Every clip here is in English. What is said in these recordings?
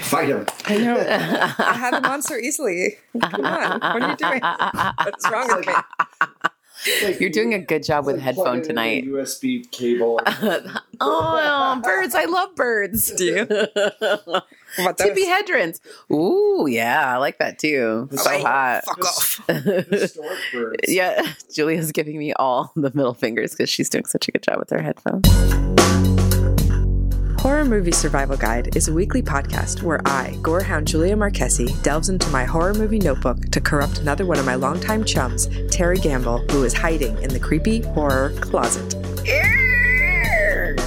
Fight him. I know. I had the monster easily. Come on. What are you doing? What's wrong with me? You're doing a good job with Like headphone plugging a tonight. USB cable. oh, birds! I love birds. Do you? What about Tippi those? Hedrons. Ooh, yeah, I like that too. So Oh, hot. Fuck off. Historic birds. Yeah, Julia's giving me all the middle fingers because she's doing such a good job with her headphones. Horror Movie Survival Guide is a weekly podcast where I, gorehound Julia Marchese, delves into my horror movie notebook to corrupt another one of my longtime chums, Terry Gamble, who is hiding in the creepy horror closet.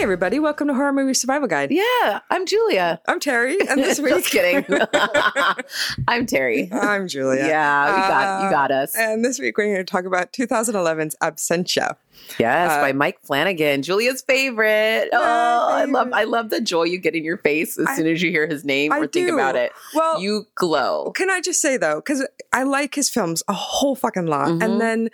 Hey, everybody, welcome to Horror Movie Survival Guide. Yeah, I'm Julia. I'm Terry, and this week. Just kidding. I'm Terry. I'm Julia. Yeah, we got you Uh, got us. And this week we're going to talk about 2011's Absentia. Yes, uh, by Mike Flanagan, Julia's favorite. Oh, I love. I love the joy you get in your face as I- soon as you hear his name I or think do. about it. Well, You glow. can I just say though, because I like his films a whole fucking lot, Mhm. and then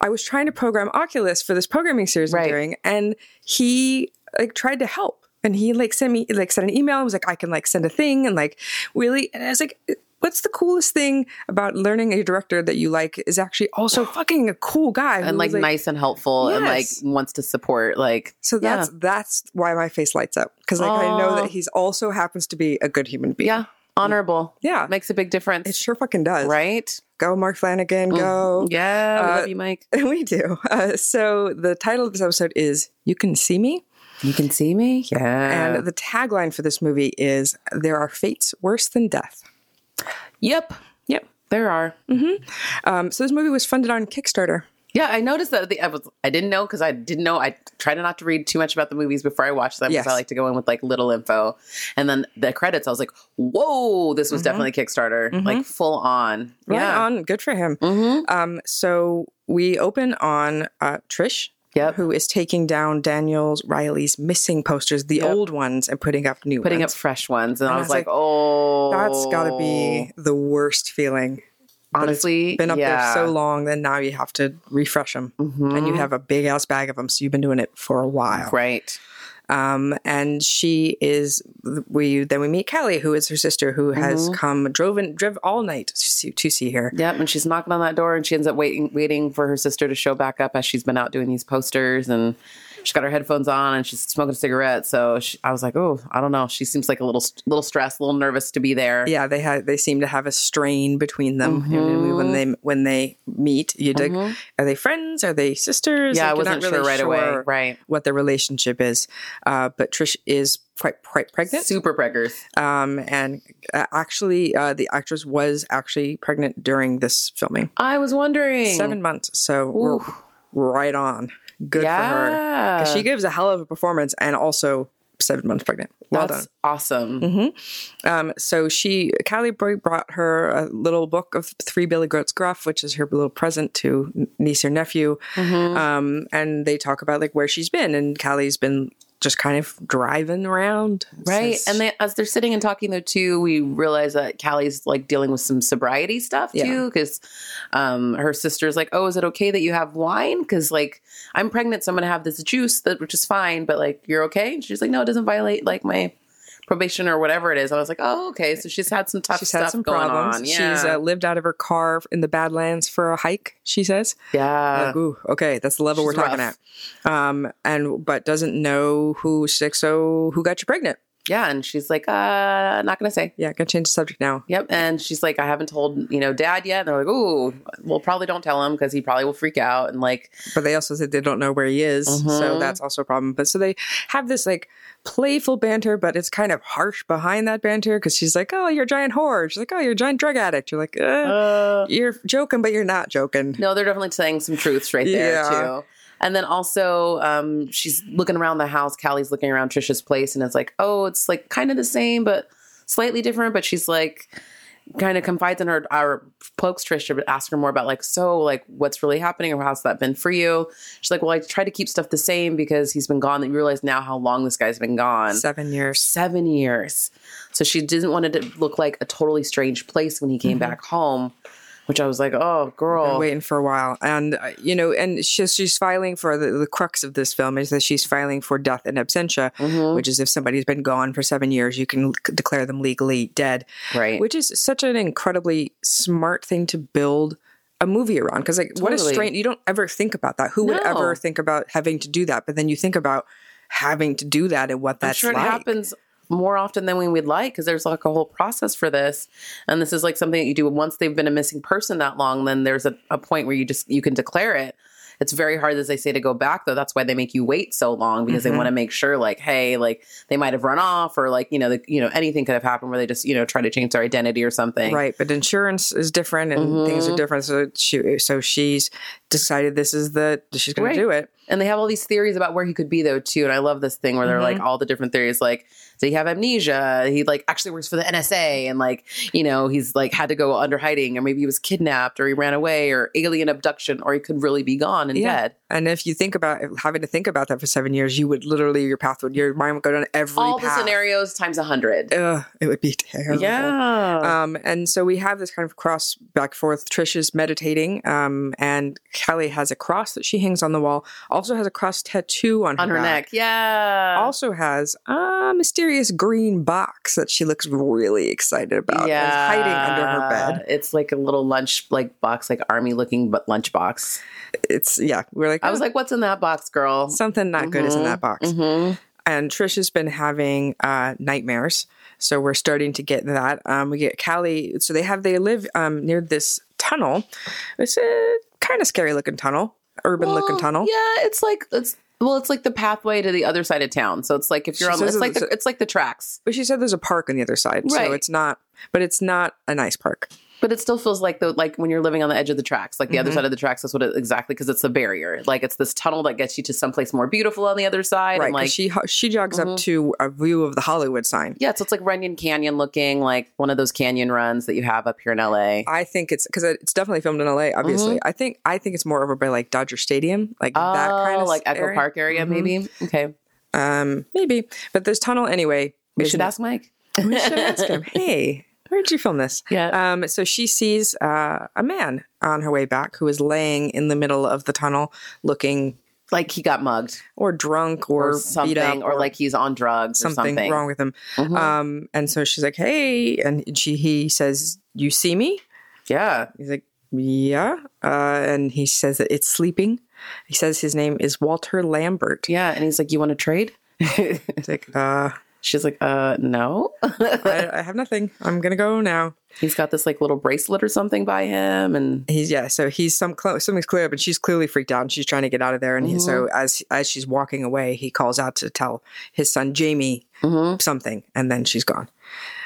I was trying to program Oculus for this programming series Right. I'm doing, and he like tried to help, and he like sent me like sent an email. and was like, I can like send a thing, and like really, and I was like. What's the coolest thing about learning a director that you like is actually also fucking a cool guy And who like, nice and helpful and like wants to support like So that's that's why my face lights up because like I know that he's also happens to be a good human being. yeah, honorable. yeah, Makes a big difference. it sure fucking does. right? Go, Mark Flanagan. Go. Yeah, we Uh, love you, Mike. We do. Uh, so the title of this episode is "You Can See Me," You can see me. Yeah. and the tagline for this movie is "There are fates worse than death." yep, Yep. there are. Um, so this movie was funded on Kickstarter. Yeah, I noticed that the, I was I didn't know because I didn't know. I try to not to read too much about the movies before I watch them because Yes. I like to go in with like little info. And then the credits, I was like, "Whoa, this was definitely Kickstarter, like full on." Right yeah. on. Good for him. Mm-hmm. Um, so we open on uh, Trish. Yep. Who is taking down Daniel's Riley's missing posters, the Yep. old ones, and putting up new ones. Putting up fresh ones, and, And I I was was like, "Oh, That's got to be the worst feeling. Honestly been up yeah. there so long then now you have to refresh them, Mhm. and you have a big ass bag of them. So you've been doing it for a while. right." Um, and she is we then we meet Callie, who is her sister, who has Mm-hmm. come driven driv all night to see, to see her. Yep, and she's knocking on that door, and she ends up waiting, waiting for her sister to show back up as she's been out doing these posters, and she's got her headphones on and she's smoking a cigarette. So she, I was like, oh, I don't know. She seems like a little, little stressed, a little nervous to be there. Yeah, they had they seem to have a strain between them Mm-hmm. when they when they meet. You like, are they friends? Are they sisters? Yeah, I Like, not wasn't sure right away. Right. What their relationship is, uh, but Trish is quite, quite pregnant. Super preggers. Um, and uh, actually, uh, the actress was actually pregnant during this filming. I was wondering. Seven months. So we're right on. Good for her. She gives a hell of a performance and also seven months pregnant. Well That's done. awesome. Um, so she, Callie brought her a little book of Three Billy Goats Gruff, which is her little present to niece or nephew. Mm-hmm. Um, and they talk about like where she's been, and Callie's been just kind of driving around, Right. And they, as they're sitting and talking though too, we realize that Callie's like dealing with some sobriety stuff Yeah. too. Cause um, her sister's like, Oh, is it okay that you have wine? Cause like I'm pregnant, so I'm gonna have this juice that which is fine, but like you're okay. And she's like, No, it doesn't violate like my probation or whatever it is. I was like, Oh, okay. So she's had some tough she's stuff had some going problems. on. Yeah. She's uh, lived out of her car in the Badlands for a hike. She says, yeah. like, "Ooh, okay, that's the level she's we're talking rough. at." Um, and but doesn't know who. So who got you pregnant? Yeah, and she's like, uh, not gonna say. Yeah, gonna change the subject now. Yep, and she's like, I haven't told you know dad yet. And they're like, ooh, well, probably don't tell him because he probably will freak out. And like, But they also said they don't know where he is, so Mhm. that's also a problem. But so they have this like playful banter, but it's kind of harsh behind that banter because she's like, "Oh, you're a giant whore." She's like, "Oh, you're a giant drug addict." You're like, uh, uh, "You're joking, but you're not joking." no, they're definitely saying some truths right there Yeah. too. And then also, um, she's looking around the house. Callie's looking around Trisha's place, and it's like, oh, it's like kind of the same, but slightly different. But she's like, kind of confides in her, our pokes Trisha, but asks her more about like, so like, what's really happening, or how's that been for you? She's like, well, I try to keep stuff the same because he's been gone. That you realize now how long this guy's been gone. Seven years. seven years. So she didn't want it to look like a totally strange place when he came back home, which I was like, oh, Been girl. waiting for a while, and uh, you know, and she's she's filing for the, the crux of this film is that she's filing for death in absentia, Mhm. which is if somebody's been gone for seven years, you can declare them legally dead. Right. which is such an incredibly smart thing to build a movie around because like what a strange you don't ever think about that who would ever think about having to do that but then you think about having to do that and what I'm that's sure like happens more often than we would like because there's like a whole process for this. And this is like something that you do once they've been a missing person that long, then there's a, a point where you just you can declare it. It's very hard, as they say, to go back though. That's why they make you wait so long because Mhm. they want to make sure, like, hey, like they might have run off, or like you know, the, you know, anything could have happened where they just you know try to change their identity or something. right but insurance is different and things are Mhm. different so she so she's decided this is the she's going Right. to do it And they have all these theories about where he could be, though, too. And I love this thing where they're like all the different theories. Like, does he have amnesia? He like actually works for the NSA, and like you know he's like had to go under hiding, or maybe he was kidnapped, or he ran away, or alien abduction, or he could really be gone and Yeah. dead. and if you think about having to think about that for seven years you would literally your path would your mind would go down every All the scenarios times a hundred. Ugh, it would be terrible Yeah. Um, and so we have this kind of cross back forth. Trish is meditating, um, and Callie has a cross that she hangs on the wall. Also has a cross tattoo on her, on her back. neck. Yeah. Also has a mysterious green box that she looks really excited about. is hiding under her bed. It's like a little lunch like box, like army looking but lunch box. It's yeah. We're like, I was "Oh, like, what's in that box, girl? something not good is in that box. hmm and Trish has been having uh, nightmares. So we're starting to get that. Um, we get Callie. So they have they live um, near this tunnel. It's a kind of scary looking tunnel, urban looking tunnel. Yeah, it's like it's well, it's like the pathway to the other side of town. So it's like if you're She on, it's like the, it's- it's like the tracks, But she said there's a park on the other side, Right. so it's not. But it's not a nice park. But it still feels like the like when you're living on the edge of the tracks, like the other Mhm. side of the tracks. That's what it exactly because it's the barrier. Like it's this tunnel that gets you to someplace more beautiful on the other side, Right. and like she she jogs up Mhm. to a view of the Hollywood sign. yeah, so it's like Runyon Canyon looking, like one of those canyon runs that you have up here in LA. I think it's because it's definitely filmed in LA. Obviously, I think I think it's more over by like Dodger Stadium, like Mm-hmm. Oh, that kind of like Echo area. Park area, Mhm. maybe. Okay, Um, maybe. But this tunnel anyway. we should ask Mike. We should ask him. Hey, where'd you film this? Yeah. Um, so she sees uh, a man on her way back who is laying in the middle of the tunnel, looking like he got mugged or drunk or, or, something, beat up or, like he's on drugs or something, something. wrong with him. Mhm. Um, and so she's like, "Hey," and she he says, "You see me?" yeah. He's like, "Yeah," uh, and he says that it's sleeping. He says his name is Walter Lambert. Yeah. And he's like, You want to trade? He's like, uh, She's like, Uh, no. I, I have nothing. I'm gonna go now. he's got this like little bracelet or something by him. And He's yeah, so he's some cl- something's clear up, and she's clearly freaked out, and she's trying to get out of there. And he, so as as she's walking away, he calls out to tell his son Jamie Mhm. something, and then she's gone.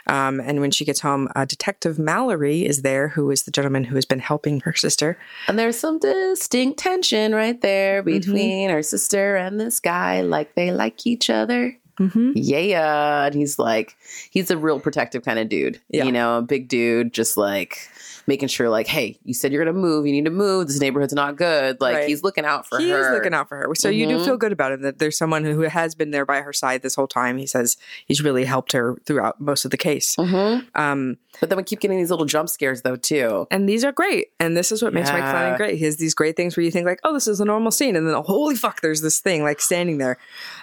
Um, and when she gets home, uh, Detective Mallory is there, who is the gentleman who has been helping her sister. And there's some distinct tension right there between her sister and this guy, like they like each other. Mm-hmm. Yeah. And he's like, he's a real protective kind of dude. Yeah. You know, a big dude, just like making sure, like, hey, you said you're going to move. You need to move. This neighborhood's not good. Like, Right. he's looking out for He her. He's looking out for her, so you do Mhm. feel good about him that there's someone who has been there by her side this whole time. He says he's really helped her throughout most of the case. hmm Um, But then we keep getting these little jump scares, though, too. and these are great, and this is what makes Mike Yeah. Flanagan great. He has these great things where you think like, oh, this is a normal scene, and then holy fuck, there's this thing like standing there.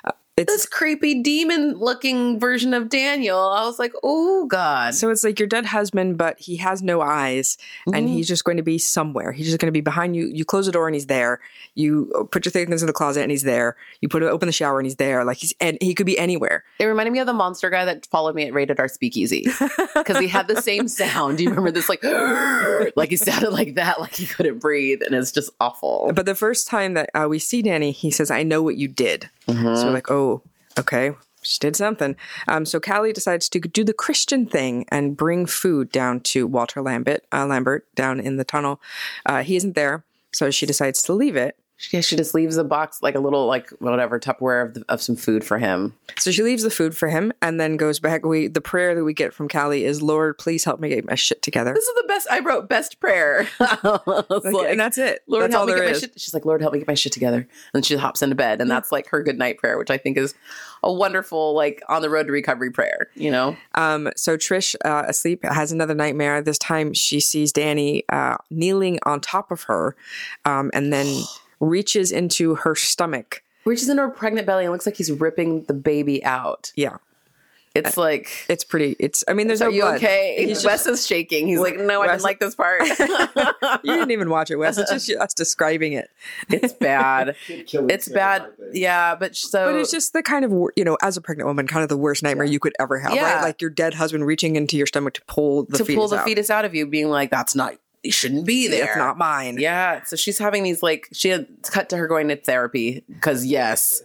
Uh, It's this creepy demon looking version of Daniel. I was like, oh God. so it's like your dead husband, but he has no eyes, and Mhm. he's just going to be somewhere. He's just going to be behind you. You close the door and he's there. You put your things in the closet and he's there. You put open the shower and he's there. Like he's and he could be anywhere. It reminded me of the monster guy that followed me at Rated R Speakeasy because he had the same sound. Do you remember this? Like, like he sounded like that, like he couldn't breathe, and it's just awful. But the first time that uh, we see Danny, he says, "I know what you did." Mm-hmm. So we're like, "Oh, okay." She did something. Um, so Callie decides to do the Christian thing and bring food down to Walter Lambert, uh, Lambert down in the tunnel. Uh, he isn't there, so she decides to leave it. Yeah, she just leaves a box, like a little, like whatever Tupperware of, the, of some food for him. So she leaves the food for him and then goes back. We the prayer that we get from Callie is, "Lord, please help me get my shit together." This is the best. I wrote best prayer. Like, like, and that's it. Lord, that's help me get my shit. She's like, Lord, help me get my shit together. And then she hops into bed, and that's like her good night prayer, which I think is a wonderful, like on the road to recovery prayer. You know, Um, so Trish, uh, asleep, has another nightmare. This time she sees Danny uh, kneeling on top of her, um, and then reaches into her stomach. reaches into her pregnant belly and looks like he's ripping the baby out. Yeah, It's like, it's pretty. It's. I mean, there's are no you blood. okay? He's Wes is shaking. He's like, no, I didn't like this part. You didn't even watch it, Wes. It's just us describing it. it's bad. It's bad. Yeah, but so But it's just the kind of you know, as a pregnant woman, kind of the worst nightmare you could ever have, Yeah. right? Like your dead husband reaching into your stomach to pull the to fetus pull the out. fetus out of you, being like, that's not, you shouldn't be there. It's not mine. Yeah. So she's having these like she had cut to her going to therapy because yes.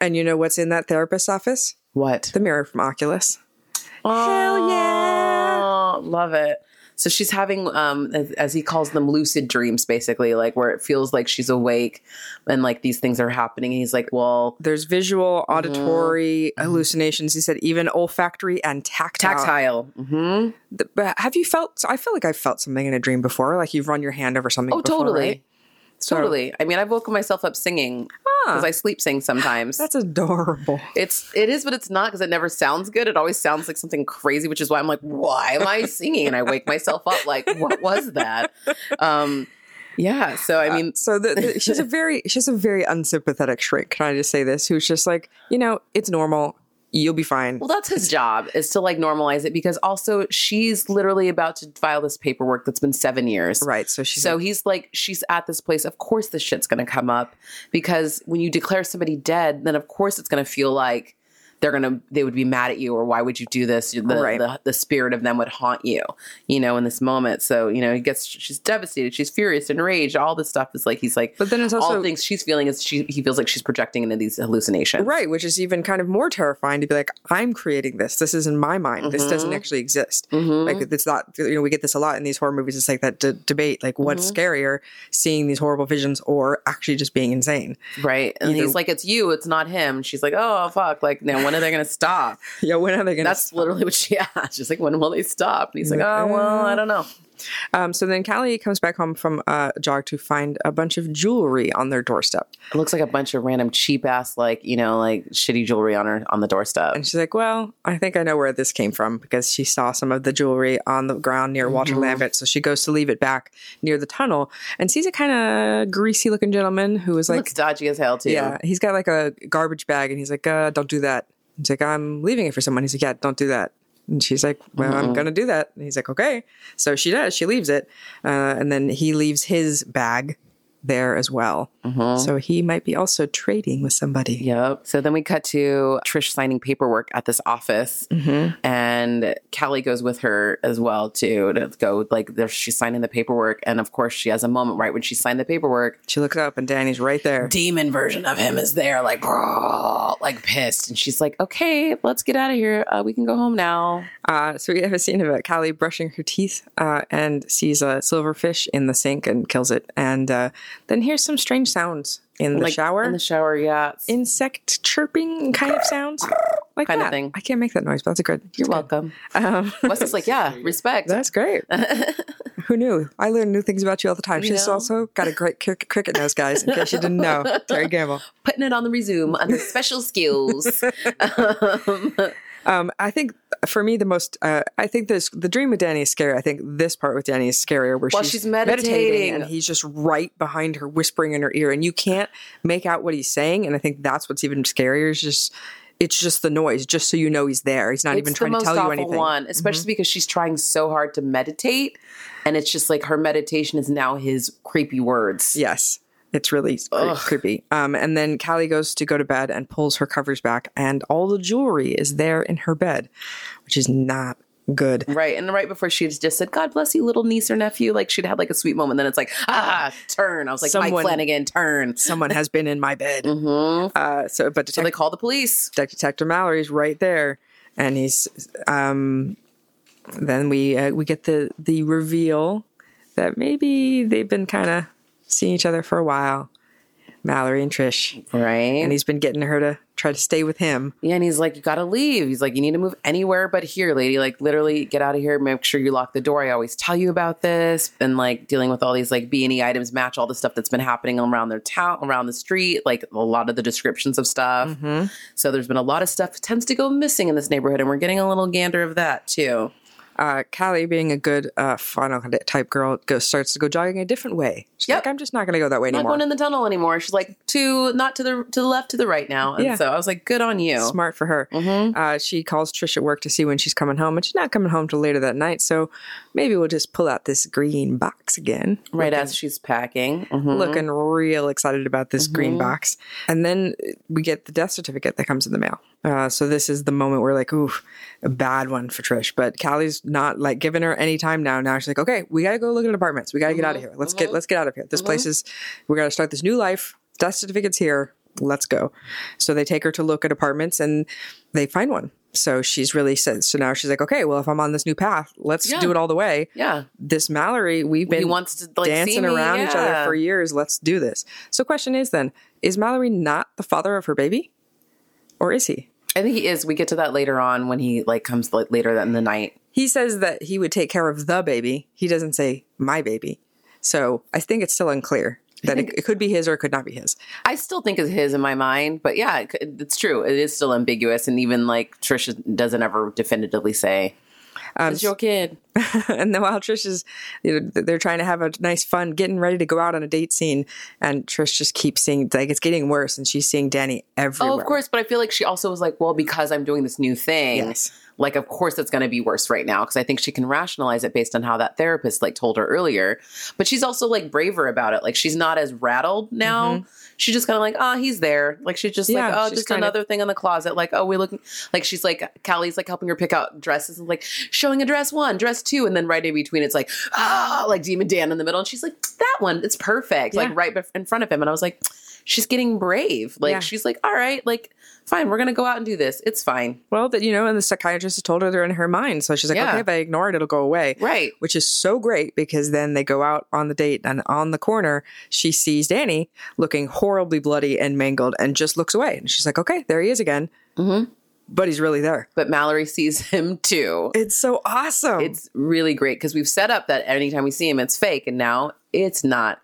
And you know what's in that therapist's office? What? The mirror from Oculus. Hell yeah. Love it. So she's having um as, as he calls them lucid dreams basically like where it feels like she's awake and like these things are happening and he's like, "Well, There's visual, Mm-hmm. auditory hallucinations. He said even olfactory and tactile. tactile." Mhm. The- But have you felt? I feel like I've felt something in a dream before. Like you've run your hand over something. Oh, before, totally. right? So- Totally. I mean, I've woken myself up singing because I sleep sing sometimes. That's adorable. It's it is, but it's not because it never sounds good. It always sounds like something crazy, which is why I'm like, why am I singing? And I wake myself up like, what was that? Um, yeah. So I mean, So the, the, she's a very she's a very unsympathetic shrink. Can I just say this? Who's just like you know it's normal. You'll be fine. well, that's his job is to like normalize it because also she's literally about to file this paperwork that's been seven years. right. So she's So like, he's like, she's at this place. Of course, this shit's going to come up because when you declare somebody dead, then of course it's going to feel like they're going to, they would be mad at you or why would you do this? The, Right. the, the spirit of them would haunt you, you know, in this moment. So, you know, he gets, she's devastated. She's furious, and enraged. All this stuff is like, he's like, But then it's also all things she's feeling is she, he feels like she's projecting into these hallucinations. right, which is even kind of more terrifying to be like I'm creating this. This is in my mind. This doesn't Mm-hmm. actually exist. Like it's not. You know, we get this a lot in these horror movies. It's like that d- debate. Like what's Mm-hmm. scarier, seeing these horrible visions or actually just being insane? Right. And Either- he's like, it's you, it's not him. She's like, oh, fuck. Like, now when are they going to stop? Yeah. When are they gonna? That's literally what she asked. She's like, when will they stop? And he's like, oh, well, I don't know. Um, so then Callie comes back home from a jog to find a bunch of jewelry on their doorstep. It looks like a bunch of random cheap ass, like, you know, like shitty jewelry on her on the doorstep. And she's like, Well, I think I know where this came from because she saw some of the jewelry on the ground near Walter Mm-hmm. Lambert. So she goes to leave it back near the tunnel and sees a kind of greasy looking gentleman who is like, looks dodgy as hell, too. Yeah, he's got like a garbage bag and he's like, uh, Don't do that. He's like, I'm leaving it for someone. He's like, Yeah, don't do that. And she's like, Well, I'm going to do that. And he's like, Okay. So she does. She leaves it. Uh, and then he leaves his bag there as well. So he might be also trading with somebody. Yep. So then we cut to Trish signing paperwork at this office, and Callie goes with her as well too to go. Like there, she's signing the paperwork, and of course she has a moment right when she signed the paperwork. She looks up and Danny's right there. Demon version of him is there, like like pissed, and she's like, "Okay, let's get out of here. Uh, we can go home now." Uh, so we have a scene of uh, Callie brushing her teeth uh, and sees a silverfish in the sink and kills it. And uh, then here's some strange sounds in the Like, shower. In the shower, yeah. Insect chirping kind of sounds. Like Kind of thing. I can't make that noise, but that's a good. You're welcome. Um, Wes is like, "Yeah, respect." that's great. Who knew? I learn new things about you all the time. You She's know? also got a great cricket, cricket nose, guys, in case you didn't know. Terry Gamble. Putting it on the resume under special skills. um, Um, I think for me the most, uh, I think this the dream with Danny is scary. I think this part with Danny is scarier, where While she's, she's meditating. and he's just right behind her, whispering in her ear, and you can't make out what he's saying. And I think that's what's even scarier. Is just it's just the noise, just so you know he's there. He's not even trying to tell you anything. Mm-hmm. one, especially because she's trying so hard to meditate, and it's just like her meditation is now his creepy words. Yes. It's really cre- creepy. Um, and then Callie goes to go to bed and pulls her covers back, and all the jewelry is there in her bed, which is not good. Right, and right before she just said, "God bless you, little niece or nephew," like she'd had like a sweet moment. Then it's like, ah, turn. I was like, Someone- Mike Flanagan, turn. Someone has been in my bed. Mm-hmm. Uh, so, but So they call the police. Detective Mallory's right there, and he's. Um, then we uh, we get the the reveal that maybe they've been kind of seeing each other for a while, Mallory and Trish, Right, and he's been getting her to try to stay with him. yeah, and he's like, "You got to leave." He's like, "You need to move anywhere but here, lady. Like, literally, get out of here. Make sure you lock the door. I always tell you about this." And like dealing with all these like B and E items match all the stuff that's been happening around their town, around the street. Like a lot of the descriptions of stuff. Mm-hmm. So there's been a lot of stuff that tends to go missing in this neighborhood, and we're getting a little gander of that too. Uh, Callie, being a good uh, funnel type girl, goes starts to go jogging a different way. She's Yep. like, I'm just not going to go that way anymore. Not going in the tunnel anymore. She's like to not to the to the left, to the right now. And Yeah. so I was like, good on you. Smart for her. Mm-hmm. Uh, she calls Trish at work to see when she's coming home, and she's not coming home till later that night. So maybe we'll just pull out this green box again. Right as she's packing. Mhm. Looking real excited about this Mm-hmm. green box. And then we get the death certificate that comes in the mail. Uh, so this is the moment where like, ooh, a bad one for Trish. But Callie's not like giving her any time now. Now she's like, okay, we got to go look at apartments. We got to get out of mm-hmm. here. Let's mm-hmm. get let's get out of here. This mm-hmm. place is we got to start this new life. Death certificate's here. Let's go. So they take her to look at apartments and they find one. So she's really said. So now she's like, okay, well, if I'm on this new path, let's Yeah. do it all the way. Yeah. This Mallory, we've been He wants to like dancing around each other for years. Let's do this. So, question is then: Is Mallory not the father of her baby, or is he? I think he is. We get to that later on when he like comes like later in the night. He says that he would take care of the baby. He doesn't say my baby. So I think it's still unclear that it, it could be his or it could not be his. I still think it's his in my mind, but yeah, it, it's true. It is still ambiguous, and even like Trisha doesn't ever definitively say Um, it's your kid. and then while Trish is, you know, they're trying to have a nice fun, getting ready to go out on a date scene, and Trish just keeps seeing like it's getting worse, and she's seeing Danny everywhere. Oh, of course, but I feel like she also was like, well, because I'm doing this new thing. Yes. Like, of course, it's going to be worse right now because I think she can rationalize it based on how that therapist like told her earlier. But she's also like braver about it. Like, she's not as rattled now. She's just kind of like, oh, he's there. Like, she's just Mm-hmm. Yeah, like, oh, just kind of- another thing in the closet. Like, oh, we look like she's like Callie's like helping her pick out dresses and like showing a dress one, dress two, and then right in between, it's like, ah, like Demon Dan in the middle, and she's like, that one, it's perfect, Yeah. like right bef- in front of him, and I was like, she's getting brave. Like, Yeah. she's like, all right, like, fine, we're gonna go out and do this. It's fine. Well, that you know, and the psychiatrist has told her they're in her mind, so she's like, Yeah. okay, if I ignore it, it'll go away. Right. Which is so great because then they go out on the date, and on the corner, she sees Danny looking horribly bloody and mangled, and just looks away, and she's like, okay, there he is again. Mm-hmm. But he's really there. But Mallory sees him too. It's so awesome. It's really great because we've set up that anytime we see him, it's fake, and now it's not.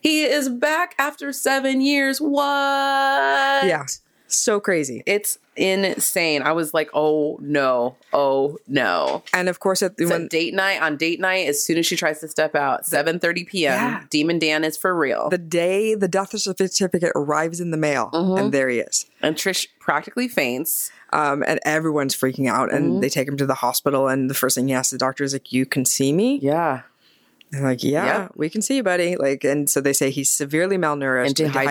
He is back after seven years. What? yeah, so crazy. It's insane. I was like, oh no, oh no. And of course, at the, when date night on date night, as soon as she tries to step out, seven thirty p.m. Yeah. Demon Dan is for real, the day the death certificate arrives in the mail, Mm-hmm. and there he is. and Trish practically faints. Um, and everyone's freaking out, and Mm-hmm. they take him to the hospital. And the first thing he asks the doctor is like, "You can see me?" Yeah, Like, yeah, Yep. we can see you, buddy. Like, and so they say he's severely malnourished, And dehydrated.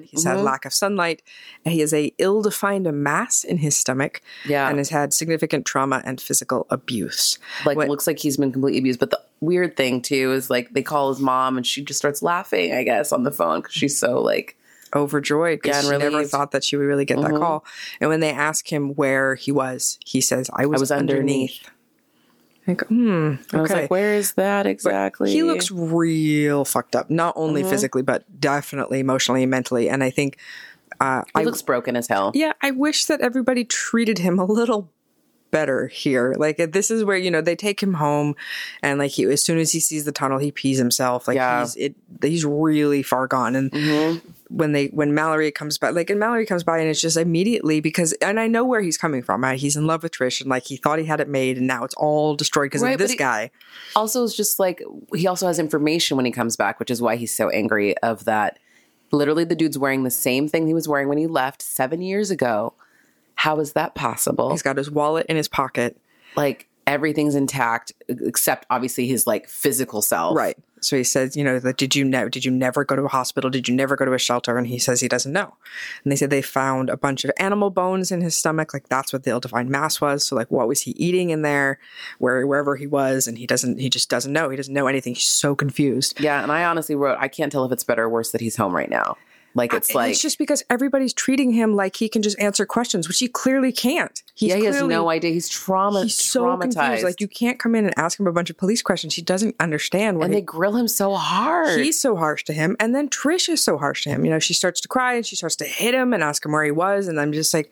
dehydrated. He's had Mhm. lack of sunlight, and he has a ill-defined mass in his stomach, Yeah. and has had significant trauma and physical abuse. like What- looks like he's been completely abused. But the weird thing too is like they call his mom, and she just starts laughing. I guess on the phone because she's so like Overjoyed because and she never thought that she would really get that Mhm. call. And when they ask him where he was, he says, "I was, was underneath. Like, hmm. Okay. I was like, where is that exactly? He looks real fucked up, not only Mm-hmm. physically, but definitely emotionally and mentally. And I think, uh, He I looks broken as hell. yeah, I wish that everybody treated him a little better here. Like this is where you know they take him home, and like he, as soon as he sees the tunnel, he pees himself. Like Yeah. he's it, he's really far gone. And Mm-hmm. When they when Mallory comes by, like and Mallory comes by and it's just immediately because and I know where he's coming from. Right? He's in love with Trish and like he thought he had it made and now it's all destroyed because Right, of this guy. also it's just like he also has information when he comes back, which is why he's so angry of that. Literally, the dude's wearing the same thing he was wearing when he left seven years ago. How is that possible? He's got his wallet in his pocket. like everything's intact except obviously his like physical self. Right. So he says, you know, that did you never did you never go to a hospital? Did you never go to a shelter? And he says he doesn't know. And they said they found a bunch of animal bones in his stomach, like that's what the ill-defined mass was. So like what was he eating in there, where wherever he was, and he doesn't he just doesn't know. He doesn't know anything. He's so confused. Yeah, and I honestly wrote, I can't tell if it's better or worse that he's home right now. Like it's And like it's just because everybody's treating him like he can just answer questions, which he clearly can't. He's yeah, he has no idea. He's trauma He's so traumatized. confused. Like you can't come in and ask him a bunch of police questions. He doesn't understand what and he- they grill him so hard. He's so harsh to him, and then Trish is so harsh to him. You know, she starts to cry and she starts to hit him and ask him where he was, and I'm just like,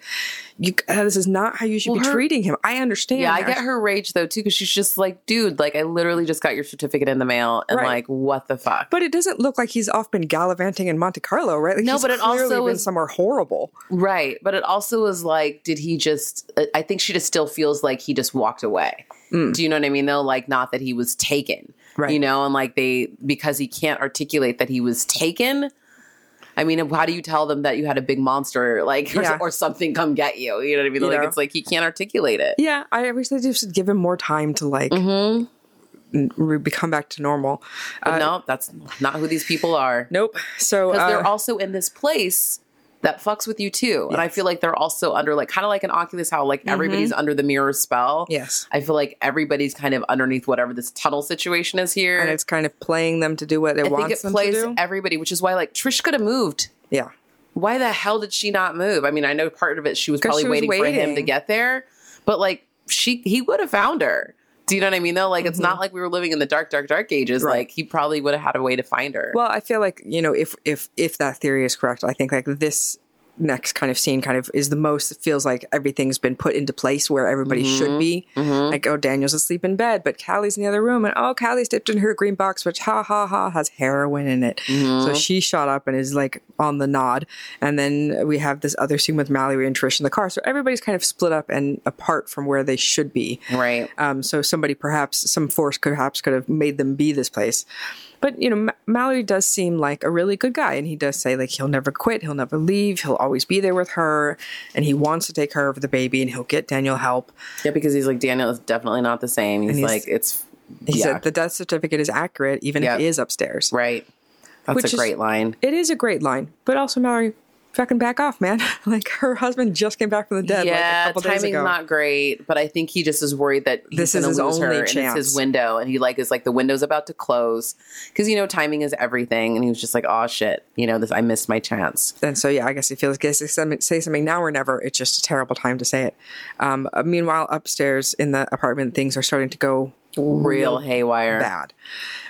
"You, uh, this is not how you should Well, be her- treating him." I understand. yeah, I get her rage though too because she's just like, dude, like I literally just got your certificate in the mail, and Right. like, what the fuck? but it doesn't look like he's off been gallivanting in Monte Carlo, right? Like No, but it also is- somewhere horrible. Right. But it also was like, did he just, I think she just still feels like he just walked away. Do you know what I mean, though? Like, not that he was taken, Mm. Right. you know, and like they, because he can't articulate that he was taken. I mean, how do you tell them that you had a big monster, like, or, Yeah. or something come get you? You know what I mean? You like, know? it's like he can't articulate it. Yeah, I wish they just give him more time to like Mm-hmm. N- re- come back to normal. But no, that's not who these people are. Nope. So Because uh, they're also in this place that fucks with you too. And I feel like they're also under like kind of like an Oculus, how like everybody's under the mirror spell. Mm-hmm. Yes. I feel like everybody's kind of underneath whatever this tunnel situation is here. and it's kind of playing them to do what it I wants think it plays to do. everybody, which is why like Trish could have moved. yeah. Why the hell did she not move? I mean, I know part of it she was probably she was waiting, for him to get there, but like she he would have found her. Do you know what I mean though? Like it's not like we were living in the dark, dark, dark ages. Mm-hmm. Right. Like he probably would have had a way to find her. Well, I feel like you know if if if that theory is correct, I think like this next kind of scene kind of is the most it feels like everything's been put into place where everybody should mm-hmm. be. Mm-hmm. Like oh, Daniel's asleep in bed, but Callie's in the other room, and oh, Callie's dipped in her green box, which ha ha ha has heroin in it. Mm-hmm. So she shot up and is like on the nod, and then we have this other scene with Mallory and Trish in the car. So everybody's kind of split up and apart from where they should be. right. Um, so somebody perhaps some force perhaps could have made them be this place. But you know, Ma- Mallory does seem like a really good guy, and he does say like he'll never quit, he'll never leave, he'll always be there with her, and he wants to take care of the baby, and he'll get Daniel help. Yeah, because he's like Daniel is definitely not the same. He's, he's- like it's He yeah, said the death certificate is accurate, even Yeah. if it is upstairs. right. That's Which a is- great line. It is a great line, but also Mallory, fucking back off, man! like her husband just came back from the dead like a yeah, days timing's not great, but I think he just is worried that he's This is his lose only chance. his window, and he like is like the window's about to close because you know timing is everything, and he was just like, oh shit, you know this, I missed my chance. and so yeah, I guess he feels guess say something now or never. It's just a terrible time to say it. Um, uh, meanwhile, upstairs in the apartment, things are starting to go Real haywire. bad.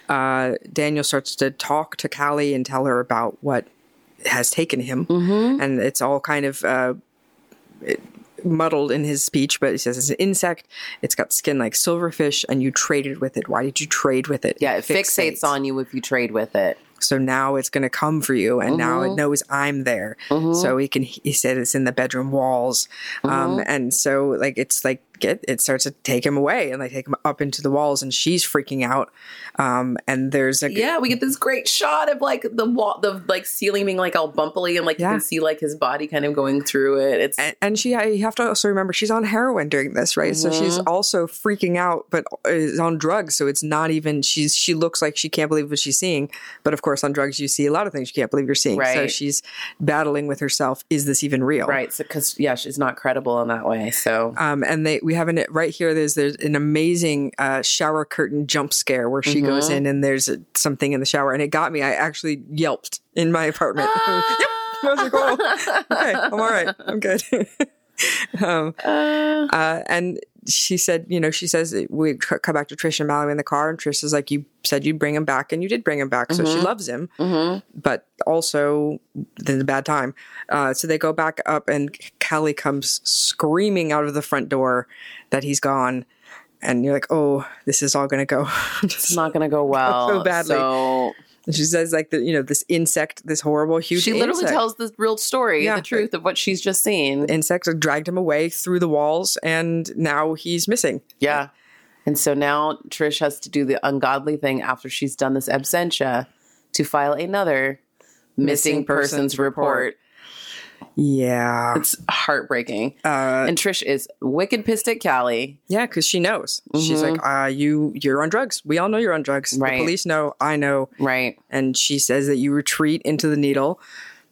Uh, Daniel starts to talk to Callie and tell her about what has taken him, Mm-hmm. and it's all kind of uh, it- muddled in his speech. But he says it's an insect. It's got skin like silverfish, and you traded with it. Why did you trade with it? Yeah, it fixates on you if you trade with it. So now it's going to come for you, and now Mm-hmm. it knows I'm there. So he can. He said it's in the bedroom walls, Mm-hmm. um, and so like it's like get it starts to take him away and they take him up into the walls, and she's freaking out. Um, and there's a Yeah, we get this great shot of like the wall, the like ceiling being like all bumpily, and like you can see like his body kind of going through it. It's and, and she you have to also remember she's on heroin during this right so she's Mm-hmm. also freaking out but is on drugs so it's not even she's she looks like she can't believe what she's seeing but of course on drugs you see a lot of things you can't believe you're seeing so she's battling with herself is this even real right, so because yeah, she's not credible in that way. So um, and they we have it right here. There's there's an amazing uh, shower curtain jump scare where she goes in and there's a, something in the shower, and it got me. I actually yelped in my apartment. yep. I was like, oh, okay, I'm all right. I'm good. um, uh, and she said, you know, she says we come back to Trish and Mallory in the car, and Trish is like, you said you'd bring him back, and you did bring him back, so she loves him, but also there's a bad time. Uh, so they go back up, and Callie comes screaming out of the front door that he's gone, and you're like, oh, this is all going to go. it's not going to go well So badly. So And she says like the you know this insect, this horrible huge. She literally insect. tells the real story, Yeah. the truth of what she's just seen. insects dragged him away through the walls, and now he's missing. Yeah. And so now Trish has to do the ungodly thing after she's done this absentia to file another missing, Missing persons persons, report. Yeah, It's heartbreaking. uh, and Trish is wicked pissed at Callie. yeah, because she knows. She's like, uh, you you're on drugs. We all know you're on drugs. Mm-hmm. Right. The police know. I know. Right. and she says that you retreat into the needle.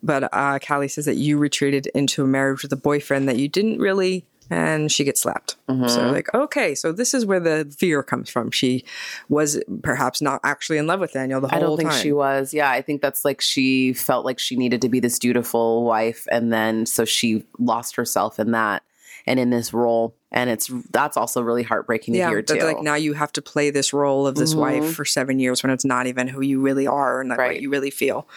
But uh, Callie says that you retreated into a marriage with a boyfriend that you didn't really, and she gets slapped. Mm-hmm. So, like, okay, so this is where the fear comes from. She was perhaps not actually in love with Daniel the whole time. I don't think time. she was. Yeah, I think that's like she felt like she needed to be this dutiful wife, and then so she lost herself in that and in this role, and it's that's also really heartbreaking to yeah, hear too. like now you have to play this role of this Mhm. wife for seven years when it's not even who you really are and like what you really feel.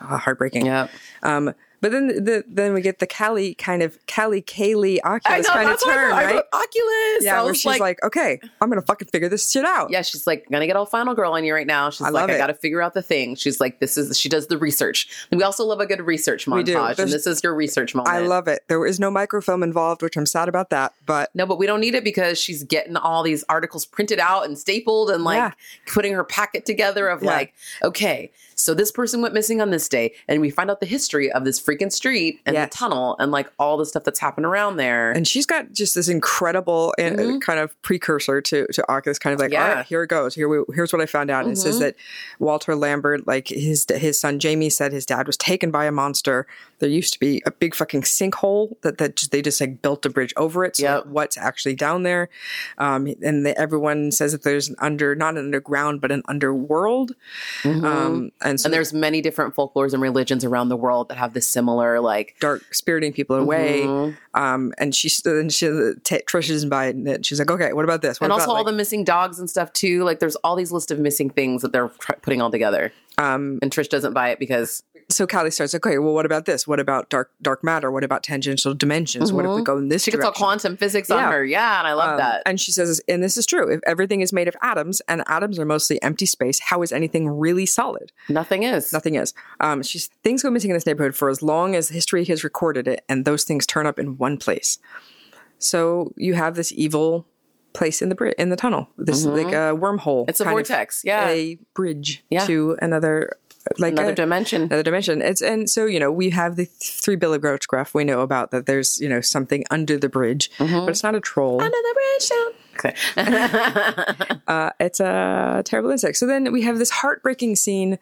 Uh, heartbreaking. yeah, Um, but then the, then we get the Callie kind of Callie Kaylee Oculus know kind of that's I turn, wrote. I right? Oculus. Yeah, I where she's like, okay, I'm gonna fucking figure this shit out. Yeah, she's like gonna get all final girl on you right now. She's I like, I it. got to figure out the thing. She's like, this is. She does the research. And we also love a good research We do. montage, and this is your research moment. I love it. There is no microfilm involved, which I'm sad about that. But No, but we don't need it because she's getting all these articles printed out and stapled and like Yeah. putting her packet together of Yeah. like, okay, so this person went missing on this day, and we find out the history of this freaking street and Yes. the tunnel and like all the stuff that's happened around there. and she's got just this incredible and uh, Mhm. kind of precursor to to Oculus, kind of like, Yeah. right, here it goes. Here we, here's what I found out. And it says Mhm. that Walter Lambert, like his his son Jamie, said his dad was taken by a monster. There used to be a big fucking sinkhole that that just, they just like built a bridge over it. So Yep. what's actually down there? Um, and the, everyone says that there's an under not an underground but an underworld. Mhm. Um, and so and there's many different folklores and religions around the world that have this similar like dark spiriting people away. Mhm. Um, and she and she t- Trish isn't buying it. She's like, okay, what about this? What and also all like- the missing dogs and stuff too. Like there's all these list of missing things that they're putting all together. um. And Trish doesn't buy it because So Callie starts, okay, well, what about this? What about dark dark matter? What about tangential dimensions? What if we Mhm. go in this direction? she gets all quantum physics Yeah. on her. Yeah, and I love Um, that. And she says, and this is true. If everything is made of atoms and atoms are mostly empty space, how is anything really solid? Nothing is. Nothing is. Um, she's things go missing in this neighborhood for as long as history has recorded it, and those things turn up in one place. So you have this evil place in the bri- in the tunnel, this like a wormhole. Mm-hmm. It's a kind of vortex. Yeah. a bridge Yeah. to another like Another a- dimension. another dimension. It's and so you know we have the three Billy Goats Gruff. We know about that. There's you know something under the bridge, but it's not a troll. Under the bridge down. Okay. Uh, it's a terrible insect. So then we have this heartbreaking scene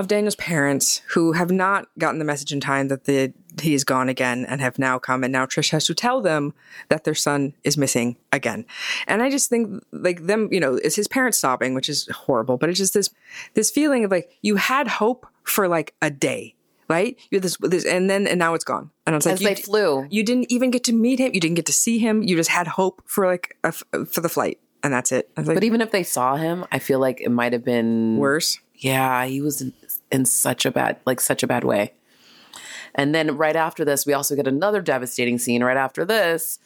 of Daniel's parents who have not gotten the message in time that the he's gone again and have now come and now Trish has to tell them that their son is missing again. And I just think like them, you know, it's his parents sobbing, which is horrible, but it's just this this feeling of like you had hope for like a day. Right, you this, this, and then and now it's gone. And I was like, As you they flew. you didn't even get to meet him. You didn't get to see him. You just had hope for like a f for the flight, and that's it. Like, But even if they saw him, I feel like it might have been worse. Yeah, he was in, such a bad, like such a bad way. And then right after this, we also get another devastating scene. Right after this,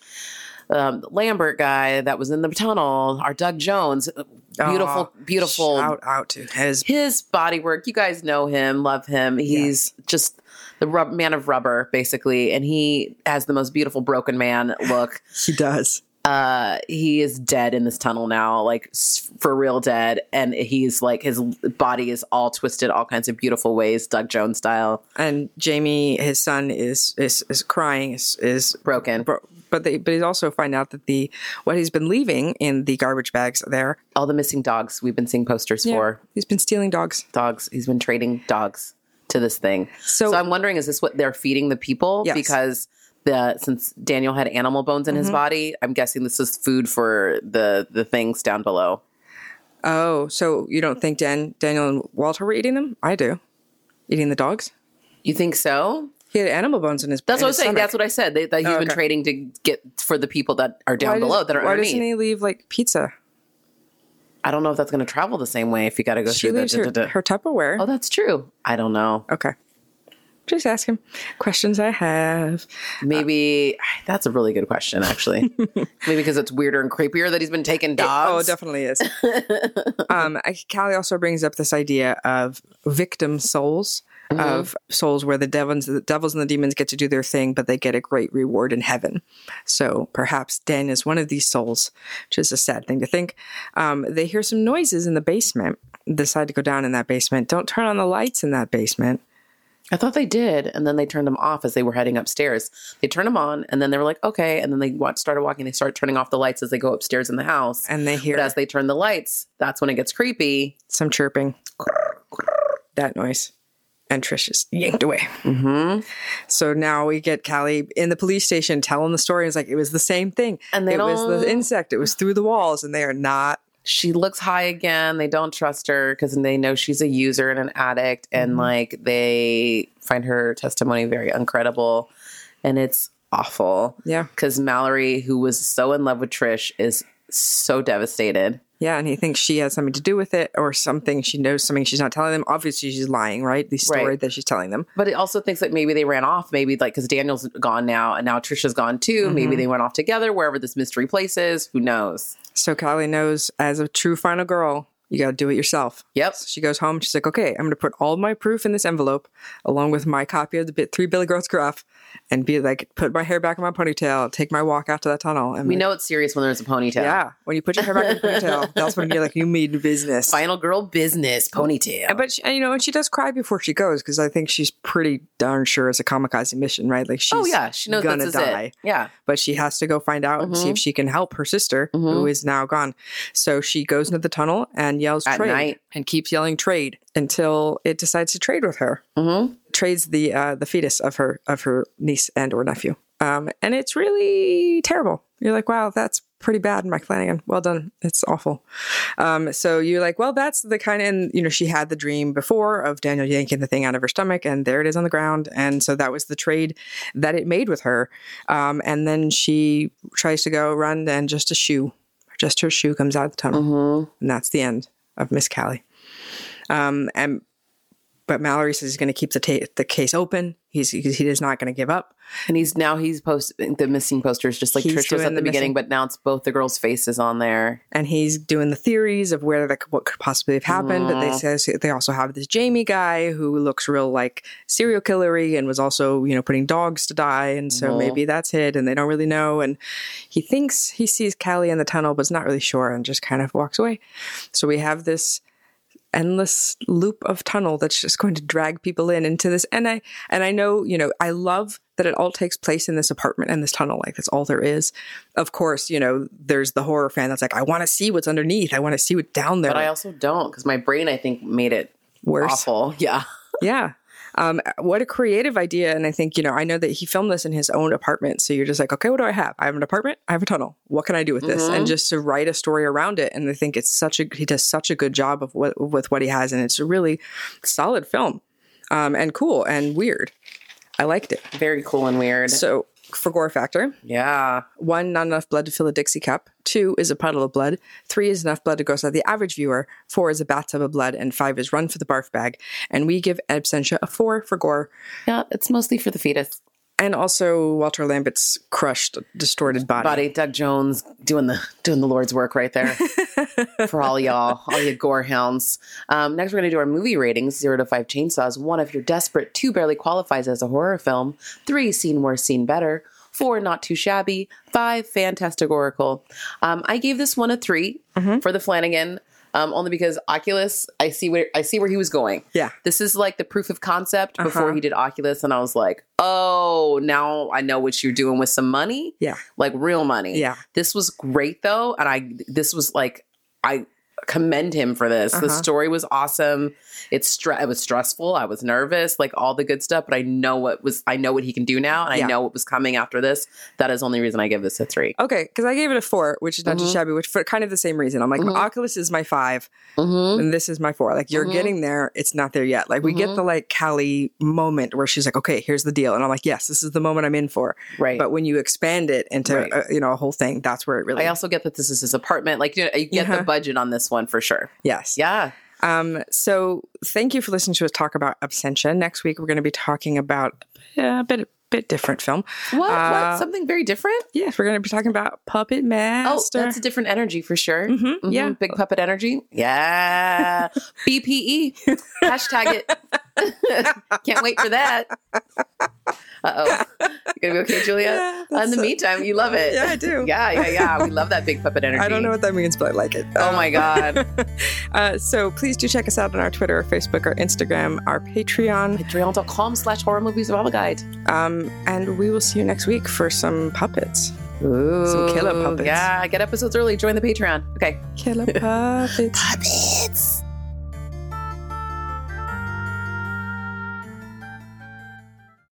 um, Lambert guy that was in the tunnel, our Doug Jones, beautiful, Oh, beautiful. Shout out to his. His body work, you guys know him, love him. He's just the rub- man of rubber, basically, and he has the most beautiful broken man look. He does. Uh he is dead in this tunnel now like for real dead and he's like his body is all twisted all kinds of beautiful ways doug jones style And Jamie, his son, is is is crying. Is is broken bro- but they but he's also find out that the what he's been leaving in the garbage bags there. all the missing dogs we've been seeing posters for he's been stealing dogs. dogs he's been trading dogs to this thing So- so, i'm wondering is this what they're feeding the people Yes. because the since daniel had animal bones in his Mm-hmm. body i'm guessing this is food for the the things down below Oh, so you don't think Dan Daniel and Walter were eating them? I do. Eating the dogs. you think so He had animal bones in his. that's in what i his was saying stomach. that's what i said they, that he's Oh, been okay. trading to get for the people that are down Why does- below that are Why underneath doesn't he leave like pizza? I don't know if that's going to travel the same way if you got to go She through leaves the. her, da- da- da. her Tupperware. Oh, that's true. I don't know. Okay. Just ask him questions I have. Maybe that's a really good question, actually. Maybe because it's weirder and creepier that he's been taking Oh, dogs. it definitely is. um, I- Callie also brings up this idea of victim souls, of souls where the devils, the devils and the demons get to do their thing, but they get a great reward in heaven. So perhaps Dan is one of these souls, which is a sad thing to think. Um, they hear some noises in the basement. Decide to go down in that basement. Don't turn on the lights in that basement. I thought they did, and then they turned them off as they were heading upstairs. They turned them on, and then they were like, "Okay," and then they started walking. They start turning off the lights as they go upstairs in the house. And they hear But as they turn the lights, that's when it gets creepy. some chirping. That noise. And Trish is yanked away. Mm-hmm. So now we get Callie in the police station telling the story. It's like it was the same thing. And they it was the insect. It was through the walls, and they are not. She looks high again. They don't trust her because they know she's a user and an addict, and Mm-hmm. like they find her testimony very uncredible, and it's awful. Yeah, because Mallory, who was so in love with Trish, is so devastated. yeah, and he thinks she has something to do with it, or something. She knows something she's not telling them. Obviously, she's lying, right? The story Right. that she's telling them. But it also thinks that maybe they ran off, maybe like because Daniel's gone now, and now Trisha's gone too. Mm-hmm. Maybe they went off together wherever this mystery place is. Who knows? So Callie knows, as a true final girl, you got to do it yourself. Yep. So she goes home. She's like, okay, I'm going to put all my proof in this envelope, along with my copy of the bit three Billy Goats Gruff, and be like, put my hair back in my ponytail, take my walk out to that tunnel. And We like, know it's serious when there's a ponytail. yeah, when you put your hair back in the ponytail, that's when you're like, you mean business. Final girl business ponytail. But she, you know, and she does cry before she goes because I think she's pretty darn sure it's a kamikaze mission, right? Like she's oh yeah, she knows gonna this is die, it. Yeah. but she has to go find out and see if mm-hmm. she can help her sister who mm-hmm. is now gone. So she goes into the tunnel and yells At trade night. and keeps yelling trade until it decides to trade with her. Mm-hmm. Trades the uh, the fetus of her of her niece and or nephew. Um, and it's really terrible. You're like, wow, that's pretty bad, Mike Flanagan. Well done. It's awful. Um, so you're like, well, that's the kind of, and you know, she had the dream before of Daniel yanking the thing out of her stomach, and there it is on the ground. And so that was the trade that it made with her. Um, and then she tries to go run, and just a shoe, just her shoe comes out of the tunnel, Mm-hmm. and that's the end of Miss Callie. Um, and but Mallory says he's going to keep the ta- the case open. He's he is not going to give up. And he's now he's posting the missing posters just like He's Trish was at the, the beginning, missing- but now it's both the girls' faces on there. and he's doing the theories of where that what could possibly have happened. But they says they also have this Jamie guy who looks real like serial killery and was also you know putting dogs to die, and so Mhm. maybe that's it, and they don't really know. And he thinks he sees Callie in the tunnel, but is not really sure, and just kind of walks away. So we have this endless loop of tunnel that's just going to drag people in into this and i and i know you know i love that it all takes place in this apartment and this tunnel like that's all there is. Of course you know there's the horror fan that's like i want to see what's underneath. I want to see what's down there. But I also don't because my brain I think made it worse. awful. Yeah. yeah um, what a creative idea. And i think you know i know that he filmed this in his own apartment. So you're just like okay what do i have? I have an apartment. I have a tunnel. What can i do with this? And just to write a story around it. And i think it's such a he does such a good job of what with what he has. And it's a really solid film um, and cool and weird. I liked it. Very cool and weird. so for gore factor yeah. one, not enough blood to fill a Dixie cup. Two is a puddle of blood. Three is enough blood to gross out the average viewer. Four is a bathtub of blood. And five is run for the barf bag. And we give Absentia a four for gore. Yeah. It's mostly for the fetus. And also Walter Lambert's crushed, distorted body. Body Doug Jones doing the doing the Lord's work right there for all y'all, all you gore hounds. Um, next, we're gonna do our movie ratings: zero to five chainsaws. One, if you're desperate. Two, barely qualifies as a horror film. Three, seen worse, seen better. Four, not too shabby. Five, fantasticorical. Um, I gave this one a 3 for the Flanagan. Um, only because Oculus, I see where I see where he was going. Yeah. This is like the proof of concept before Uh-huh. he did Oculus, and I was like, oh, now I know what you're doing with some money Yeah. like real money. Yeah. This was great though, and I this was like I commend him for this. The Uh-huh. story was awesome. It's stre- it was stressful. I was nervous, like all the good stuff, but I know what was I know what he can do now, and Yeah. I know what was coming after this. That is the only reason I give this a three. Okay, because I gave it a four, which is not too Mhm. shabby, which for kind of the same reason. I'm like, Mhm. Oculus is my 5 Mm-hmm. and this is my four. Like, you're Mhm. getting there, it's not there yet. Like, we get Mhm. the like Callie moment where she's like, okay, here's the deal. And I'm like, yes, this is the moment I'm in for. Right. But when you expand it into, Right. uh, you know, a whole thing, that's where it really, I also get that this is his apartment. Like you, know, you get Yeah. the budget on this one for sure. yes. Yeah. Um, so thank you for listening to us talk about Absentia. Next week we're going to be talking about a bit bit different film. What? Uh, what? Something very different? Yes, we're going to be talking about Puppet Master. Oh, that's a different energy for sure. Mhm, Mhm, yeah. Big puppet energy. Yeah. BPE. Hashtag it. Can't wait for that. Uh oh. You gonna be okay, Julia? Yeah, In the a- meantime, you love it. Yeah, I do. Yeah, yeah, yeah. We love that big puppet energy. I don't know what that means, but I like it. Oh my God. Uh, so please do check us out on our Twitter, our Facebook, our Instagram, our Patreon, Patreon.com slash horror movies of guide. um, and we will see you next week for some puppets. Ooh. Some killer puppets. Yeah, get episodes early. Join the Patreon. Okay. Killer puppets. Puppets.